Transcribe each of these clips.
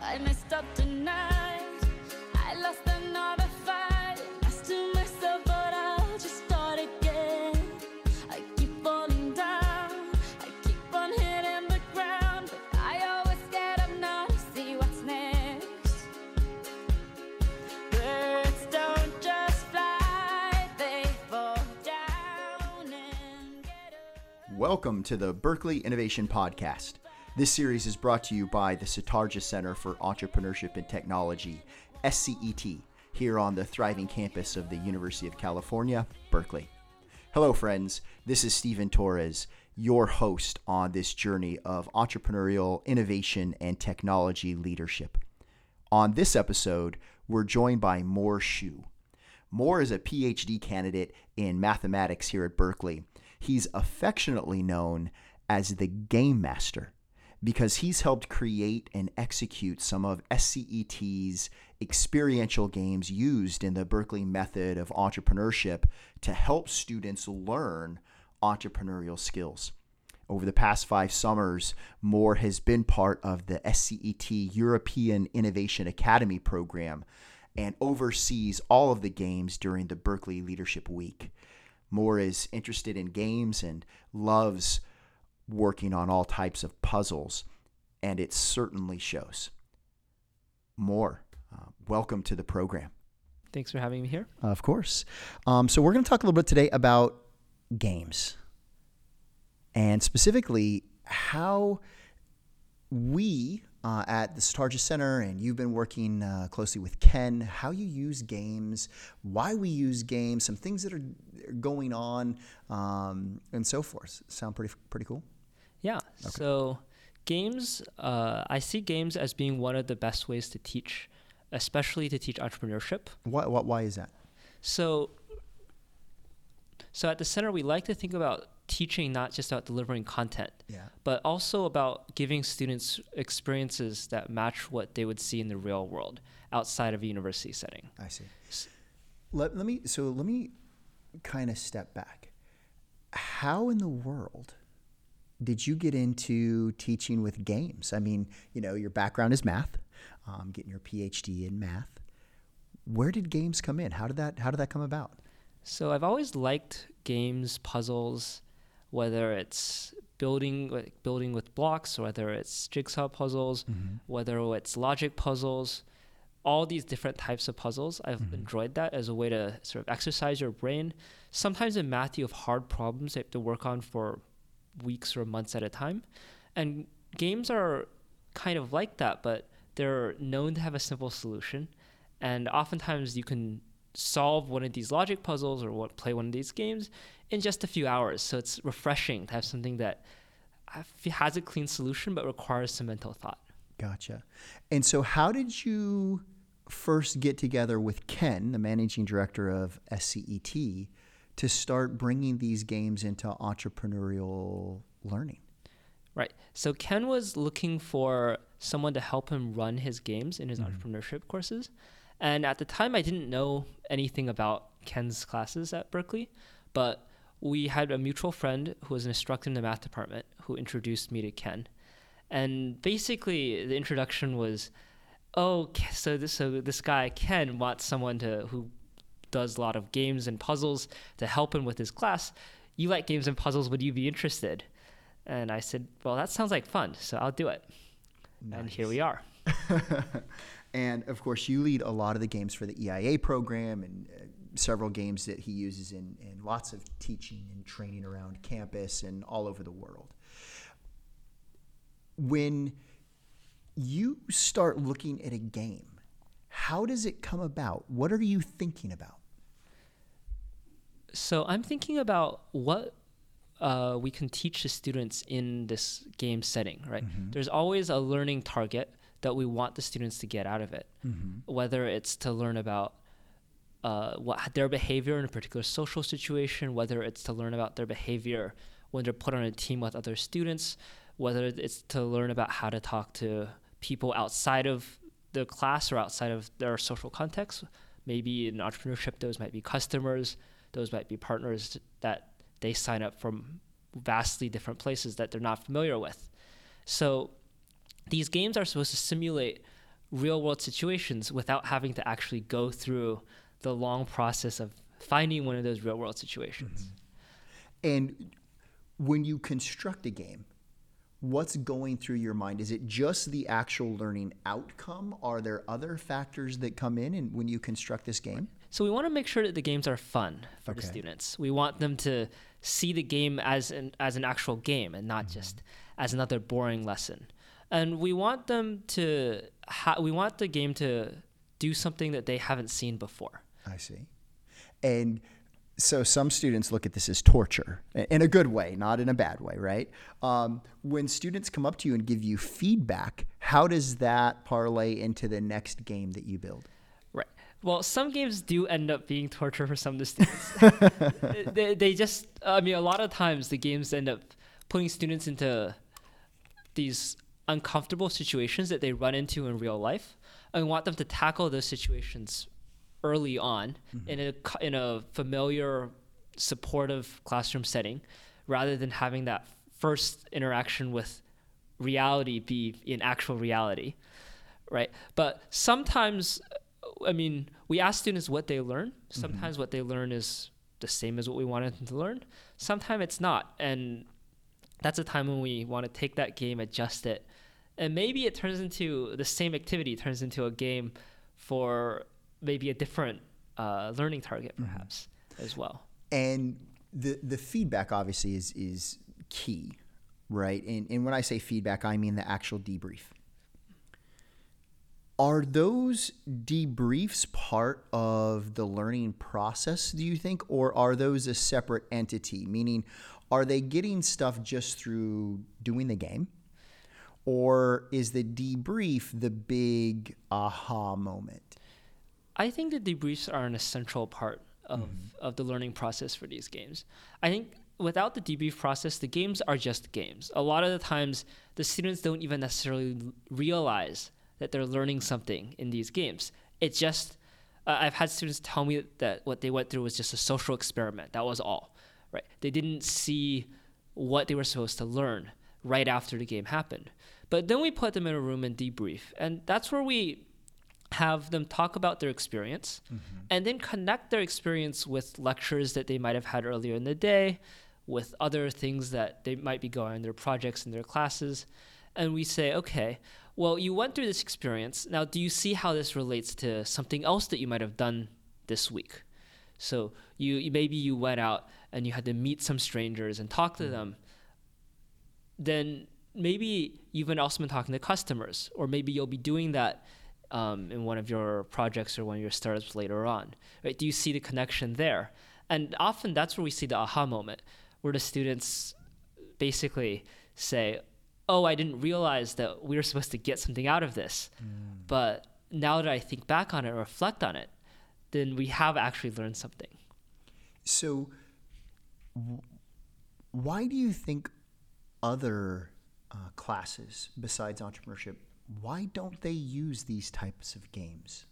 I messed up tonight. I lost another fight. Lost to myself, but I'll just start again. I keep falling down. I keep on hitting the ground. But I always get up now to see what's next. Birds don't just fly, they fall down and get up. Welcome to the Berkeley Innovation Podcast. This series is brought to you by the Sutardja Center for Entrepreneurship and Technology, SCET, here on the thriving campus of the University of California, Berkeley. Hello, friends. This is Stephen Torres, your host on this journey of entrepreneurial innovation and technology leadership. On this episode, we're joined by Moore Shu. Moore is a PhD candidate in mathematics here at Berkeley. He's affectionately known as the Game Master because he's helped create and execute some of SCET's experiential games used in the Berkeley method of entrepreneurship to help students learn entrepreneurial skills. Over the past five summers, Moore has been part of the SCET European Innovation Academy program and oversees all of the games during the Berkeley Leadership Week. Moore is interested in games and loves working on all types of puzzles, and it certainly shows. Moore. uh, welcome to the program. Thanks for having me here. Of course. Um, so, we're going to talk a little bit today about games and specifically how we uh, at the Sutardja Center, and you've been working uh, closely with Ken, how you use games, why we use games, some things that are going on, um, and so forth. Sound pretty pretty cool? Yeah. So, games, uh, I see games as being one of the best ways to teach, especially to teach entrepreneurship. Why, why, why is that? So, so at the center, we like to think about teaching not just about delivering content, Yeah. but also about giving students experiences that match what they would see in the real world outside of a university setting. I see. Let, let me so let me kind of step back. How in the world did you get into teaching with games? I mean, you know, your background is math, um, getting your PhD in math. Where did games come in? How did that How did that come about? So I've always liked games, puzzles, whether it's building like building with blocks, whether it's jigsaw puzzles, whether it's logic puzzles, all these different types of puzzles. I've enjoyed that as a way to sort of exercise your brain. Sometimes in math you have hard problems you have to work on for weeks or months at a time. And games are kind of like that, but they're known to have a simple solution. And oftentimes you can solve one of these logic puzzles or what, play one of these games in just a few hours. So it's refreshing to have something that has a clean solution but requires some mental thought. Gotcha. And so, how did you first get together with Ken, the managing director of SCET, to start bringing these games into entrepreneurial learning? Right. So Ken was looking for someone to help him run his games in his mm-hmm. entrepreneurship courses. And at the time, I didn't know anything about Ken's classes at Berkeley, but we had a mutual friend who was an instructor in the math department who introduced me to Ken. And basically, the introduction was, oh, so this so this guy Ken wants someone to who does a lot of games and puzzles to help him with his class. You like games and puzzles? Would you be interested? And I said, well, that sounds like fun, so I'll do it. And here we are. and of course, you lead a lot of the games for the EIA program and uh, several games that he uses in, in lots of teaching and training around campus and all over the world. When you start looking at a game, how does it come about? What are you thinking about? So I'm thinking about what uh, we can teach the students in this game setting, right? There's always a learning target that we want the students to get out of it, whether it's to learn about uh, what their behavior in a particular social situation, whether it's to learn about their behavior when they're put on a team with other students, whether it's to learn about how to talk to people outside of the class or outside of their social context. Maybe in entrepreneurship, those might be customers, those might be partners that they sign up from vastly different places that they're not familiar with. So these games are supposed to simulate real world situations without having to actually go through the long process of finding one of those real world situations. Mm-hmm. And when you construct a game, what's going through your mind? Is it just the actual learning outcome? Are there other factors that come in and when you construct this game? So we want to make sure that the games are fun for Okay. the students. We want them to see the game as an as an actual game and not just as another boring lesson. And we want them to ha- we want the game to do something that they haven't seen before. I see. And so some students look at this as torture in a good way, not in a bad way, right? Um, when students come up to you and give you feedback, how does that parlay into the next game that you build? Well, some games do end up being torture for some of the students. they, they just, I mean, a lot of times the games end up putting students into these uncomfortable situations that they run into in real life, and we want them to tackle those situations early on mm-hmm. in a in a familiar, supportive classroom setting, rather than having that first interaction with reality be in actual reality right? But sometimes, I mean, we ask students what they learn. Sometimes what they learn is the same as what we wanted them to learn. Sometimes it's not, and that's a time when we want to take that game, adjust it, and maybe it turns into the same activity turns into a game for maybe a different uh, learning target, perhaps as well. And the the feedback obviously is is key, right? And and when I say feedback, I mean the actual debrief. Are those debriefs part of the learning process, do you think, or are those a separate entity? Meaning, are they getting stuff just through doing the game? Or is the debrief the big aha moment? I think the debriefs are an essential part of, mm-hmm. of the learning process for these games. I think without the debrief process, the games are just games. A lot of the times, the students don't even necessarily realize that they're learning something in these games. It's just, uh, I've had students tell me that what they went through was just a social experiment. That was all, right? They didn't see what they were supposed to learn right after the game happened. But then we put them in a room and debrief. And that's where we have them talk about their experience and then connect their experience with lectures that they might have had earlier in the day, with other things that they might be going on, their projects and their classes. And we say, okay, well, you went through this experience. Now, do you see how this relates to something else that you might have done this week? So you maybe you went out and you had to meet some strangers and talk to them. Then maybe you've been also been talking to customers, or maybe you'll be doing that um, in one of your projects or one of your startups later on. Right? Do you see the connection there? And often that's where we see the aha moment, where the students basically say, "Oh, I didn't realize that we were supposed to get something out of this." But now that I think back on it or reflect on it, then we have actually learned something. So, w- why do you think other uh, classes besides entrepreneurship why don't they use these types of games?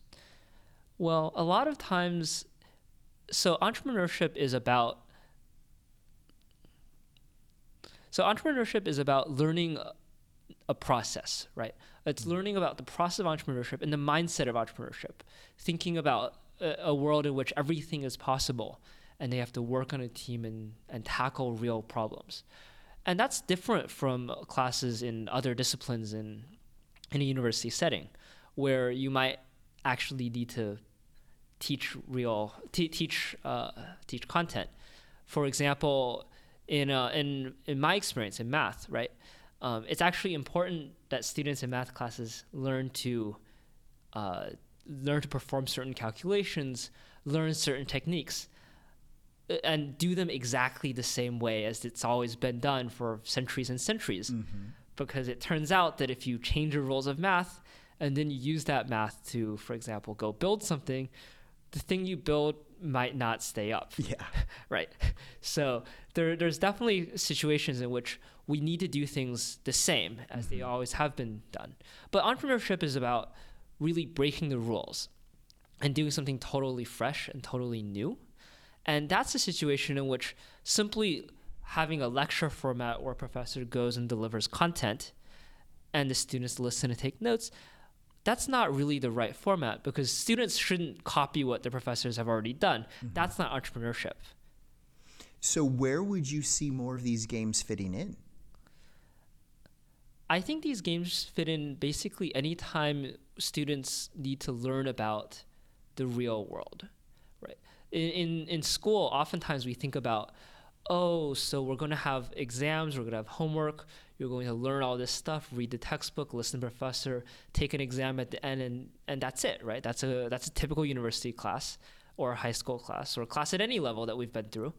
Well, a lot of times, so entrepreneurship is about. So entrepreneurship is about learning a- process, right? It's learning about the process of entrepreneurship and the mindset of entrepreneurship, thinking about a, a world in which everything is possible, and they have to work on a team and, and tackle real problems, and that's different from classes in other disciplines in in a university setting, where you might actually need to teach real te- teach uh, teach content. For example, in uh, in in my experience in math, right, um, it's actually important that students in math classes learn to uh, learn to perform certain calculations, learn certain techniques, and do them exactly the same way as it's always been done for centuries and centuries. Because it turns out that if you change the rules of math and then you use that math to, for example, go build something, the thing you build might not stay up. Yeah. right. So there, there's definitely situations in which we need to do things the same as they mm-hmm. always have been done. But entrepreneurship is about really breaking the rules and doing something totally fresh and totally new. And that's a situation in which simply having a lecture format where a professor goes and delivers content and the students listen and take notes that's not really the right format because students shouldn't copy what the professors have already done. Mm-hmm. That's not entrepreneurship. So, where would you see more of these games fitting in? I think these games fit in basically anytime students need to learn about the real world, right? In, in, in school, oftentimes we think about, oh, so we're going to have exams, we're going to have homework, you're going to learn all this stuff, read the textbook, listen to the professor, take an exam at the end, and, and that's it, right? That's a, that's a typical university class or a high school class or a class at any level that we've been through.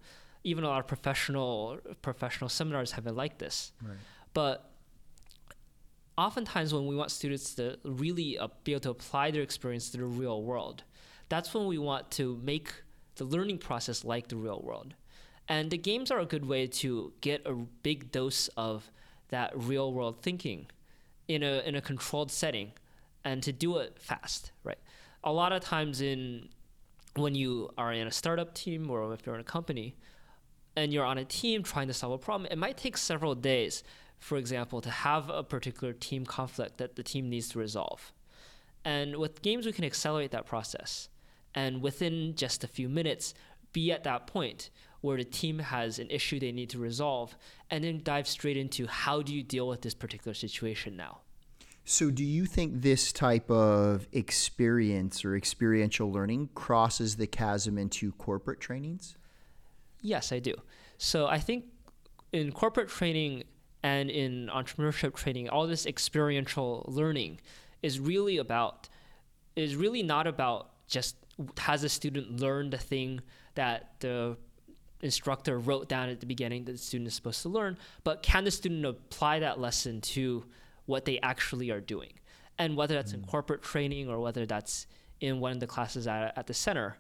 Even a lot of professional professional seminars have been like this. Right. But oftentimes when we want students to really uh, be able to apply their experience to the real world, that's when we want to make the learning process like the real world. And the games are a good way to get a big dose of that real world thinking in a in a controlled setting and to do it fast, right? A lot of times in when you are in a startup team or if you're in a company and you're on a team trying to solve a problem, it might take several days, for example, to have a particular team conflict that the team needs to resolve. And with games, we can accelerate that process. And within just a few minutes, be at that point where the team has an issue they need to resolve, and then dive straight into how do you deal with this particular situation now. So, do you think this type of experience or experiential learning crosses the chasm into corporate trainings? Yes, I do. So I think in corporate training and in entrepreneurship training, all this experiential learning is really about is really not about just has a student learned the thing that the instructor wrote down at the beginning that the student is supposed to learn, but can the student apply that lesson to what they actually are doing? And whether that's in corporate training or whether that's in one of the classes at, at the center,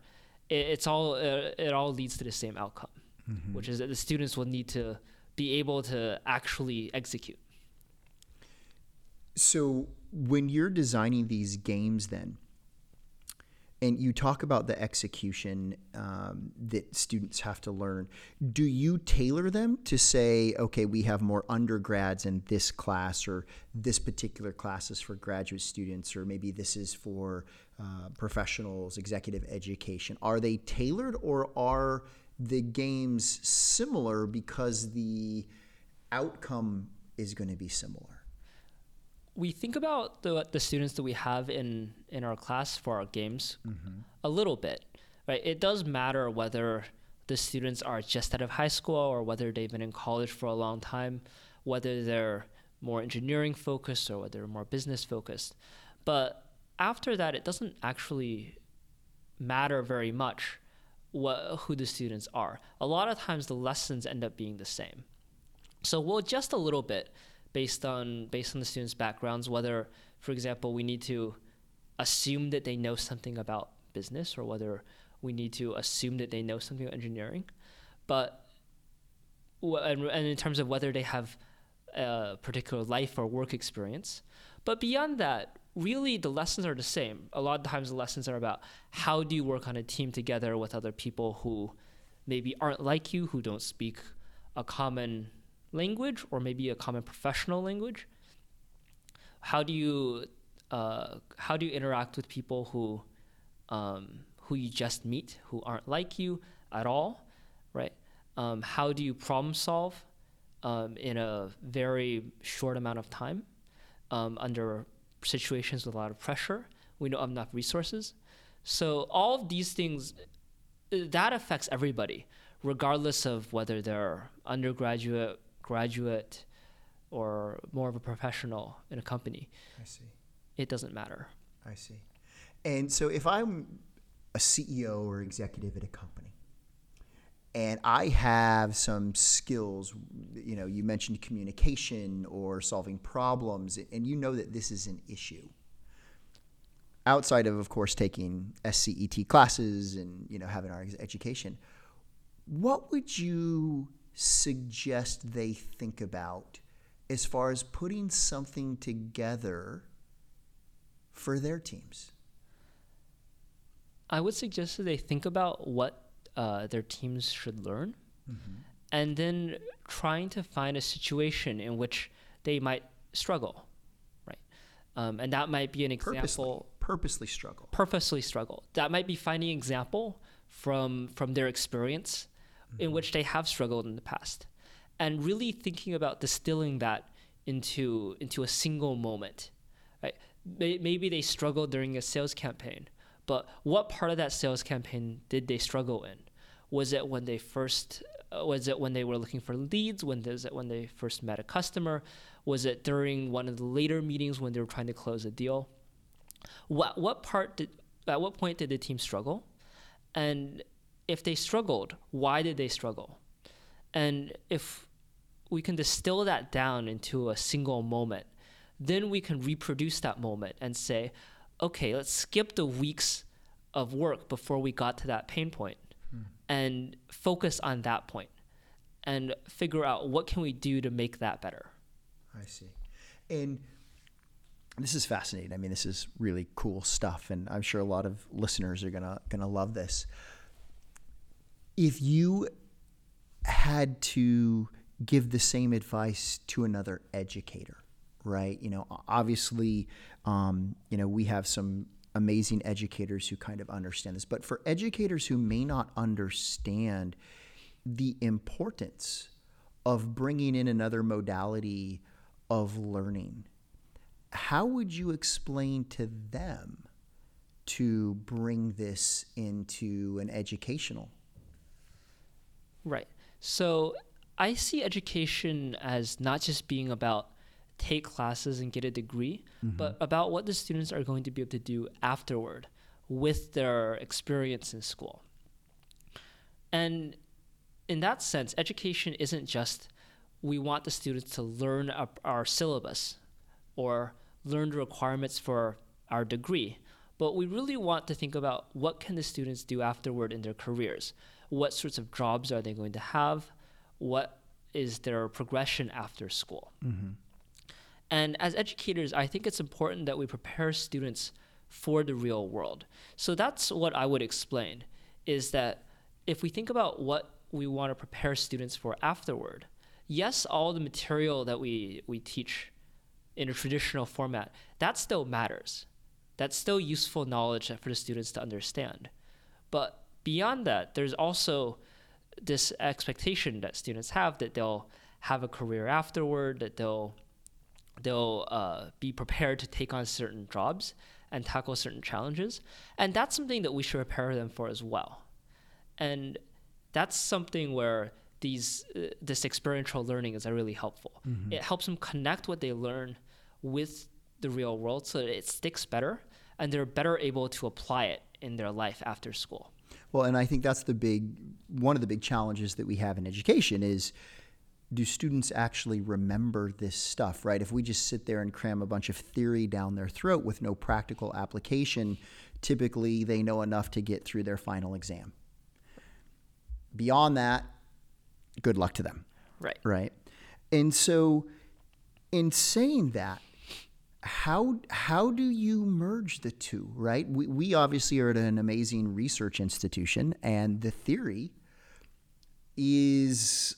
it, it's all uh, it all leads to the same outcome, which is that the students will need to be able to actually execute. So, when you're designing these games, then, and you talk about the execution um, that students have to learn, do you tailor them to say, okay, we have more undergrads in this class, or this particular class is for graduate students, or maybe this is for uh, professionals, executive education? Are they tailored, or are the games similar because the outcome is going to be similar? We think about the the students that we have in in our class for our games mm-hmm. a little bit, right? It does matter whether the students are just out of high school or whether they've been in college for a long time, whether they're more engineering focused or whether they're more business focused. But after that, it doesn't actually matter very much what who the students are. A lot of times, the lessons end up being the same. So we'll adjust a little bit based on based on the students' backgrounds, whether, for example, we need to assume that they know something about business or whether we need to assume that they know something about engineering. But and, in terms of whether they have a particular life or work experience. But beyond that, really the lessons are the same. A lot of times the lessons are about how do you work on a team together with other people who maybe aren't like you, who don't speak a common language or maybe a common professional language. How do you uh, how do you interact with people who um, who you just meet who aren't like you at all, right? Um, how do you problem solve um, in a very short amount of time um, under situations with a lot of pressure? We don't have enough resources. So all of these things uh, that affects everybody, regardless of whether they're undergraduate, graduate, or more of a professional in a company. I see. It doesn't matter. I see. And so if I'm a CEO or executive at a company and I have some skills, you know, you mentioned communication or solving problems, and you know that this is an issue. Outside of, of course, taking SCET classes and you know having our education, what would you suggest they think about as far as putting something together for their teams? I would suggest that they think about what uh, their teams should learn, and then trying to find a situation in which they might struggle, right? um, and that might be an example purposely struggle. purposely struggle. That might be finding example from from their experience in which they have struggled in the past, and really thinking about distilling that into into a single moment. Right? Maybe they struggled during a sales campaign, but what part of that sales campaign did they struggle in? Was it when they first uh, was it when they were looking for leads? When was it when they first met a customer? Was it during one of the later meetings when they were trying to close a deal? what what part did at what point did the team struggle and if they struggled why did they struggle and if we can distill that down into a single moment then we can reproduce that moment and say okay let's skip the weeks of work before we got to that pain point hmm. and focus on that point and figure out what can we do to make that better I see. And this is fascinating. I mean, this is really cool stuff, and I'm sure a lot of listeners are gonna gonna love this. If you had to give the same advice to another educator, right? You know, obviously, um, you know, we have some amazing educators who kind of understand this, but for educators who may not understand the importance of bringing in another modality of learning, how would you explain to them to bring this into an educational? Right. So I see education as not just being about take classes and get a degree, mm-hmm. but about what the students are going to be able to do afterward with their experience in school. And in that sense, education isn't just we want the students to learn our, our syllabus or learn the requirements for our degree, but we really want to think about what can the students do afterward in their careers. What sorts of jobs are they going to have? What is their progression after school? Mm-hmm. And as educators, I think it's important that we prepare students for the real world. So that's what I would explain is that if we think about what we want to prepare students for afterward, yes, all the material that we, we teach in a traditional format, that still matters. That's still useful knowledge for the students to understand. But beyond that, there's also this expectation that students have that they'll have a career afterward, that they'll they'll uh, be prepared to take on certain jobs and tackle certain challenges, and that's something that we should prepare them for as well. And that's something where these uh, this experiential learning is really helpful. It helps them connect what they learn with the real world so that it sticks better and they're better able to apply it in their life after school. Well, and I think that's the big one of the big challenges that we have in education is do students actually remember this stuff, right? If we just sit there and cram a bunch of theory down their throat with no practical application, typically they know enough to get through their final exam. Beyond that, good luck to them, Right. right? And so in saying that, how how do you merge the two right? We, we obviously are at an amazing research institution and the theory is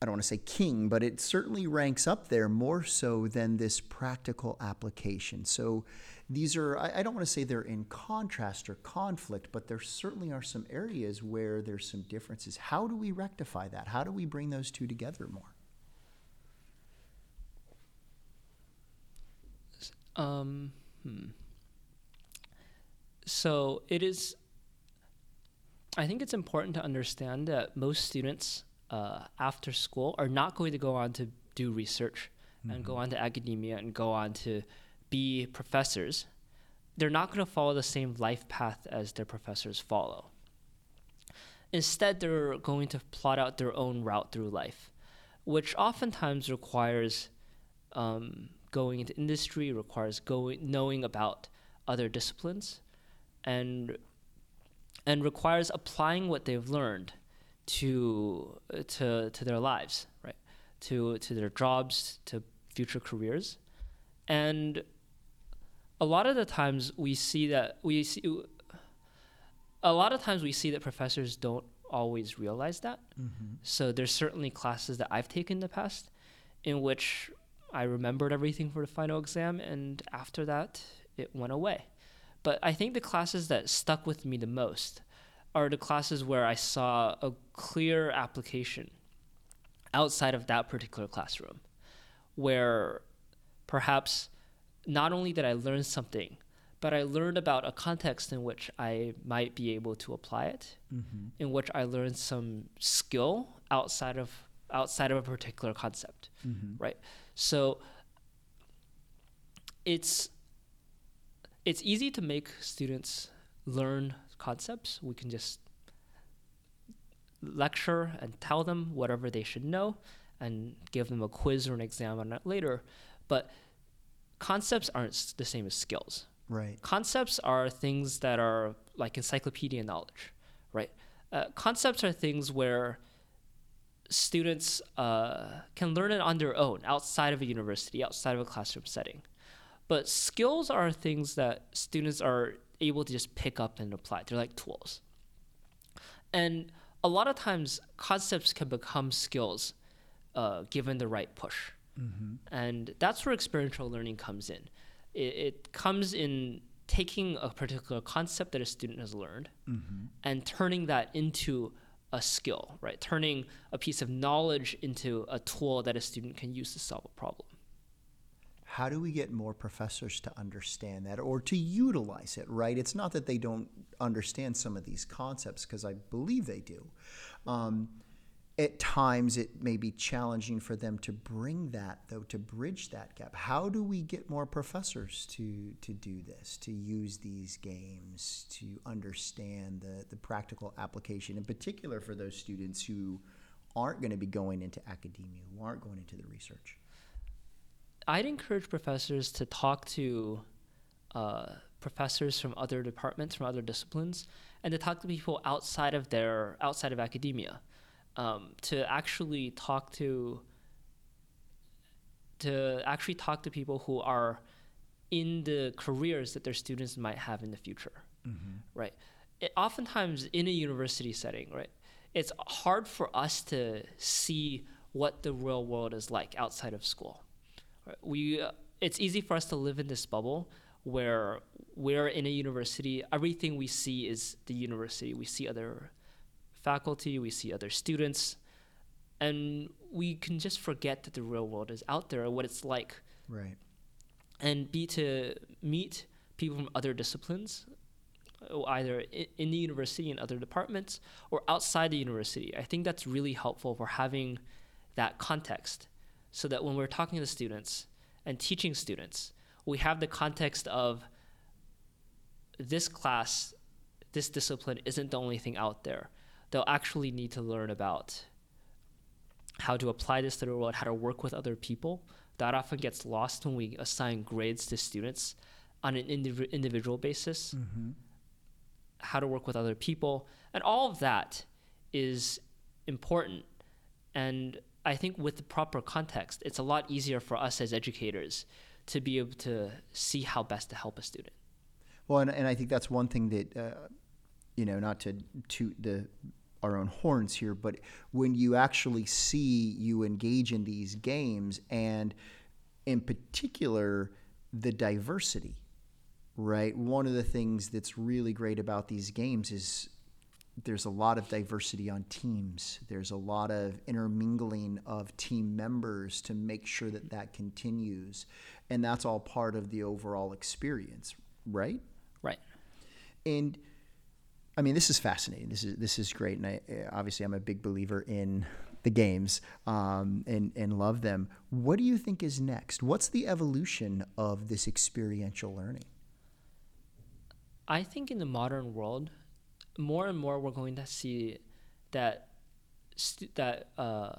i don't want to say king but it certainly ranks up there more so than this practical application. So these are i, I don't want to say they're in contrast or conflict but there certainly are some areas where there's some differences. How do we rectify that? How do we bring those two together more Um, hmm. So it is. I think it's important to understand that most students uh, after school are not going to go on to do research and go on to academia and go on to be professors. They're not going to follow the same life path as their professors follow. Instead, they're going to plot out their own route through life, which oftentimes requires um, going into industry, requires going knowing about other disciplines, and and requires applying what they've learned to to to their lives, right? To to their jobs, to future careers, and a lot of the times we see that we see a lot of times we see that professors don't always realize that. Mm-hmm. So there's certainly classes that I've taken in the past in which I remembered everything for the final exam, and after that, it went away. But I think the classes that stuck with me the most are the classes where I saw a clear application outside of that particular classroom, where perhaps not only did I learn something, but I learned about a context in which I might be able to apply it, Mm-hmm. in which I learned some skill outside of outside of a particular concept, Mm-hmm. right? So it's it's easy to make students learn concepts. We can just lecture and tell them whatever they should know and give them a quiz or an exam on it later. But concepts aren't the same as skills. Right. Concepts are things that are like encyclopedia knowledge, right? Uh, concepts are things where students uh, can learn it on their own outside of a university, outside of a classroom setting. But skills are things that students are able to just pick up and apply. They're like tools. And a lot of times, concepts can become skills uh, given the right push. Mm-hmm. And that's where experiential learning comes in. It, it comes in taking a particular concept that a student has learned Mm-hmm. and turning that into a skill, right? Turning a piece of knowledge into a tool that a student can use to solve a problem. How do we get more professors to understand that or to utilize it, right? It's not that they don't understand some of these concepts, because I believe they do. Um, at times, it may be challenging for them to bring that, though, to bridge that gap. How do we get more professors to, to do this, to use these games, to understand the, the practical application, in particular for those students who aren't going to be going into academia, who aren't going into the research? I'd encourage professors to talk to uh, professors from other departments, from other disciplines, and to talk to people outside of their outside of academia, um, to actually talk to to actually talk to people who are in the careers that their students might have in the future, right? It, oftentimes in a university setting, right, it's hard for us to see what the real world is like outside of school. Right? We, uh, it's easy for us to live in this bubble where we're in a university. Everything we see is the university. We see other faculty, we see other students, and we can just forget that the real world is out there, and what it's like. Right. and be to meet people from other disciplines uh, either in the university in other departments or outside the university. I think that's really helpful for having that context so that when we're talking to students and teaching students we have the context of this class this discipline isn't the only thing out there they'll actually need to learn about how to apply this to the world, how to work with other people. That often gets lost when we assign grades to students on an indiv- individual basis. Mm-hmm. How to work with other people, and all of that is important. And I think with the proper context, it's a lot easier for us as educators to be able to see how best to help a student. Well, and, and I think that's one thing that, uh, you know, not to toot the our own horns here, but when you actually see you engage in these games, and in particular, the diversity, right? One of the things that's really great about these games is there's a lot of diversity on teams. There's a lot of intermingling of team members to make sure that that continues. And that's all part of the overall experience, right? Right. And I mean, this is fascinating. This is this is great, and I, obviously I'm a big believer in the games um, and and love them. What do you think is next? What's the evolution of this experiential learning? I think in the modern world, more and more we're going to see that stu- that uh,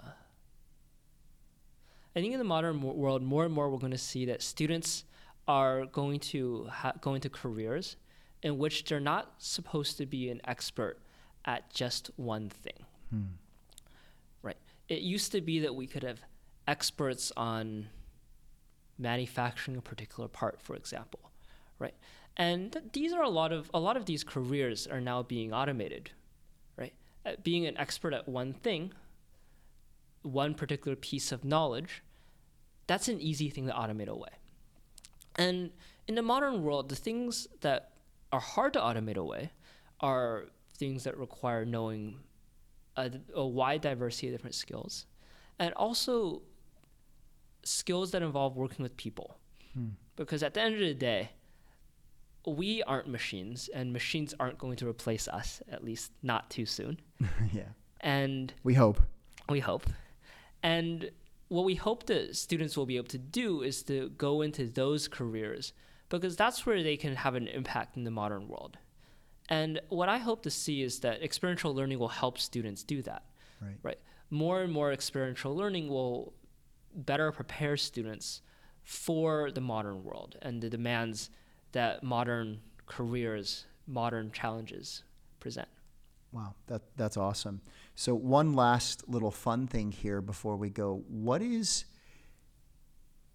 I think in the modern world, more and more we're going to see that students are going to ha- go into careers in which they're not supposed to be an expert at just one thing. Right. It used to be that we could have experts on manufacturing a particular part, for example, right? And th- these are a lot of a lot of these careers are now being automated, right? Uh, being an expert at one thing, one particular piece of knowledge, that's an easy thing to automate away. And in the modern world, the things that are hard to automate away are things that require knowing a, a wide diversity of different skills and also skills that involve working with people. Hmm. Because at the end of the day, we aren't machines and machines aren't going to replace us, at least not too soon. yeah. And We hope. we hope. And what we hope that students will be able to do is to go into those careers because that's where they can have an impact in the modern world. And what I hope to see is that experiential learning will help students do that. Right. Right. More and more experiential learning will better prepare students for the modern world and the demands that modern careers, modern challenges present. Wow, that that's awesome. So one last little fun thing here before we go. What is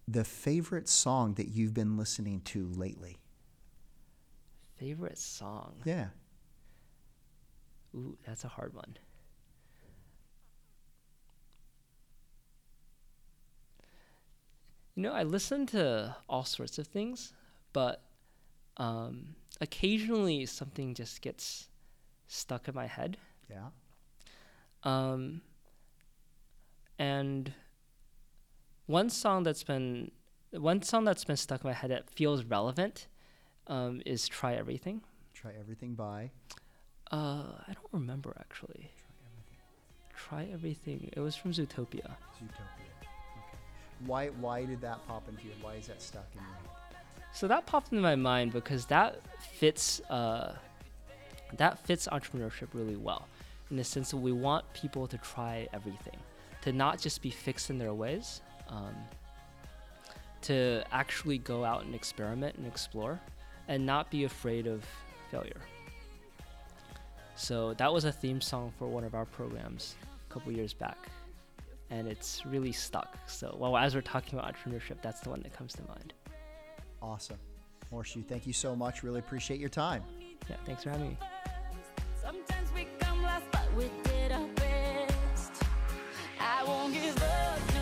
the favorite song that you've been listening to lately? Favorite song? Yeah. Ooh, that's a hard one. You know, I listen to all sorts of things, but um, occasionally something just gets stuck in my head. Yeah. Um, and one song that's been one song that's been stuck in my head that feels relevant um, is "Try Everything." Try everything by. Uh, I don't remember actually. Try everything. It was from Zootopia. Zootopia. Okay. Why why did that pop into you? Why is that stuck in your head? So that popped into my mind because that fits uh, that fits entrepreneurship really well, in the sense that we want people to try everything, to not just be fixed in their ways, um, to actually go out and experiment and explore, and not be afraid of failure. So that was a theme song for one of our programs a couple years back, and it's really stuck. So well, as we're talking about entrepreneurship, that's the one that comes to mind. Awesome. Moore Shu, thank you so much. Really appreciate your time. Yeah, thanks for having me. Sometimes we come last, but we did our best. I won't give up.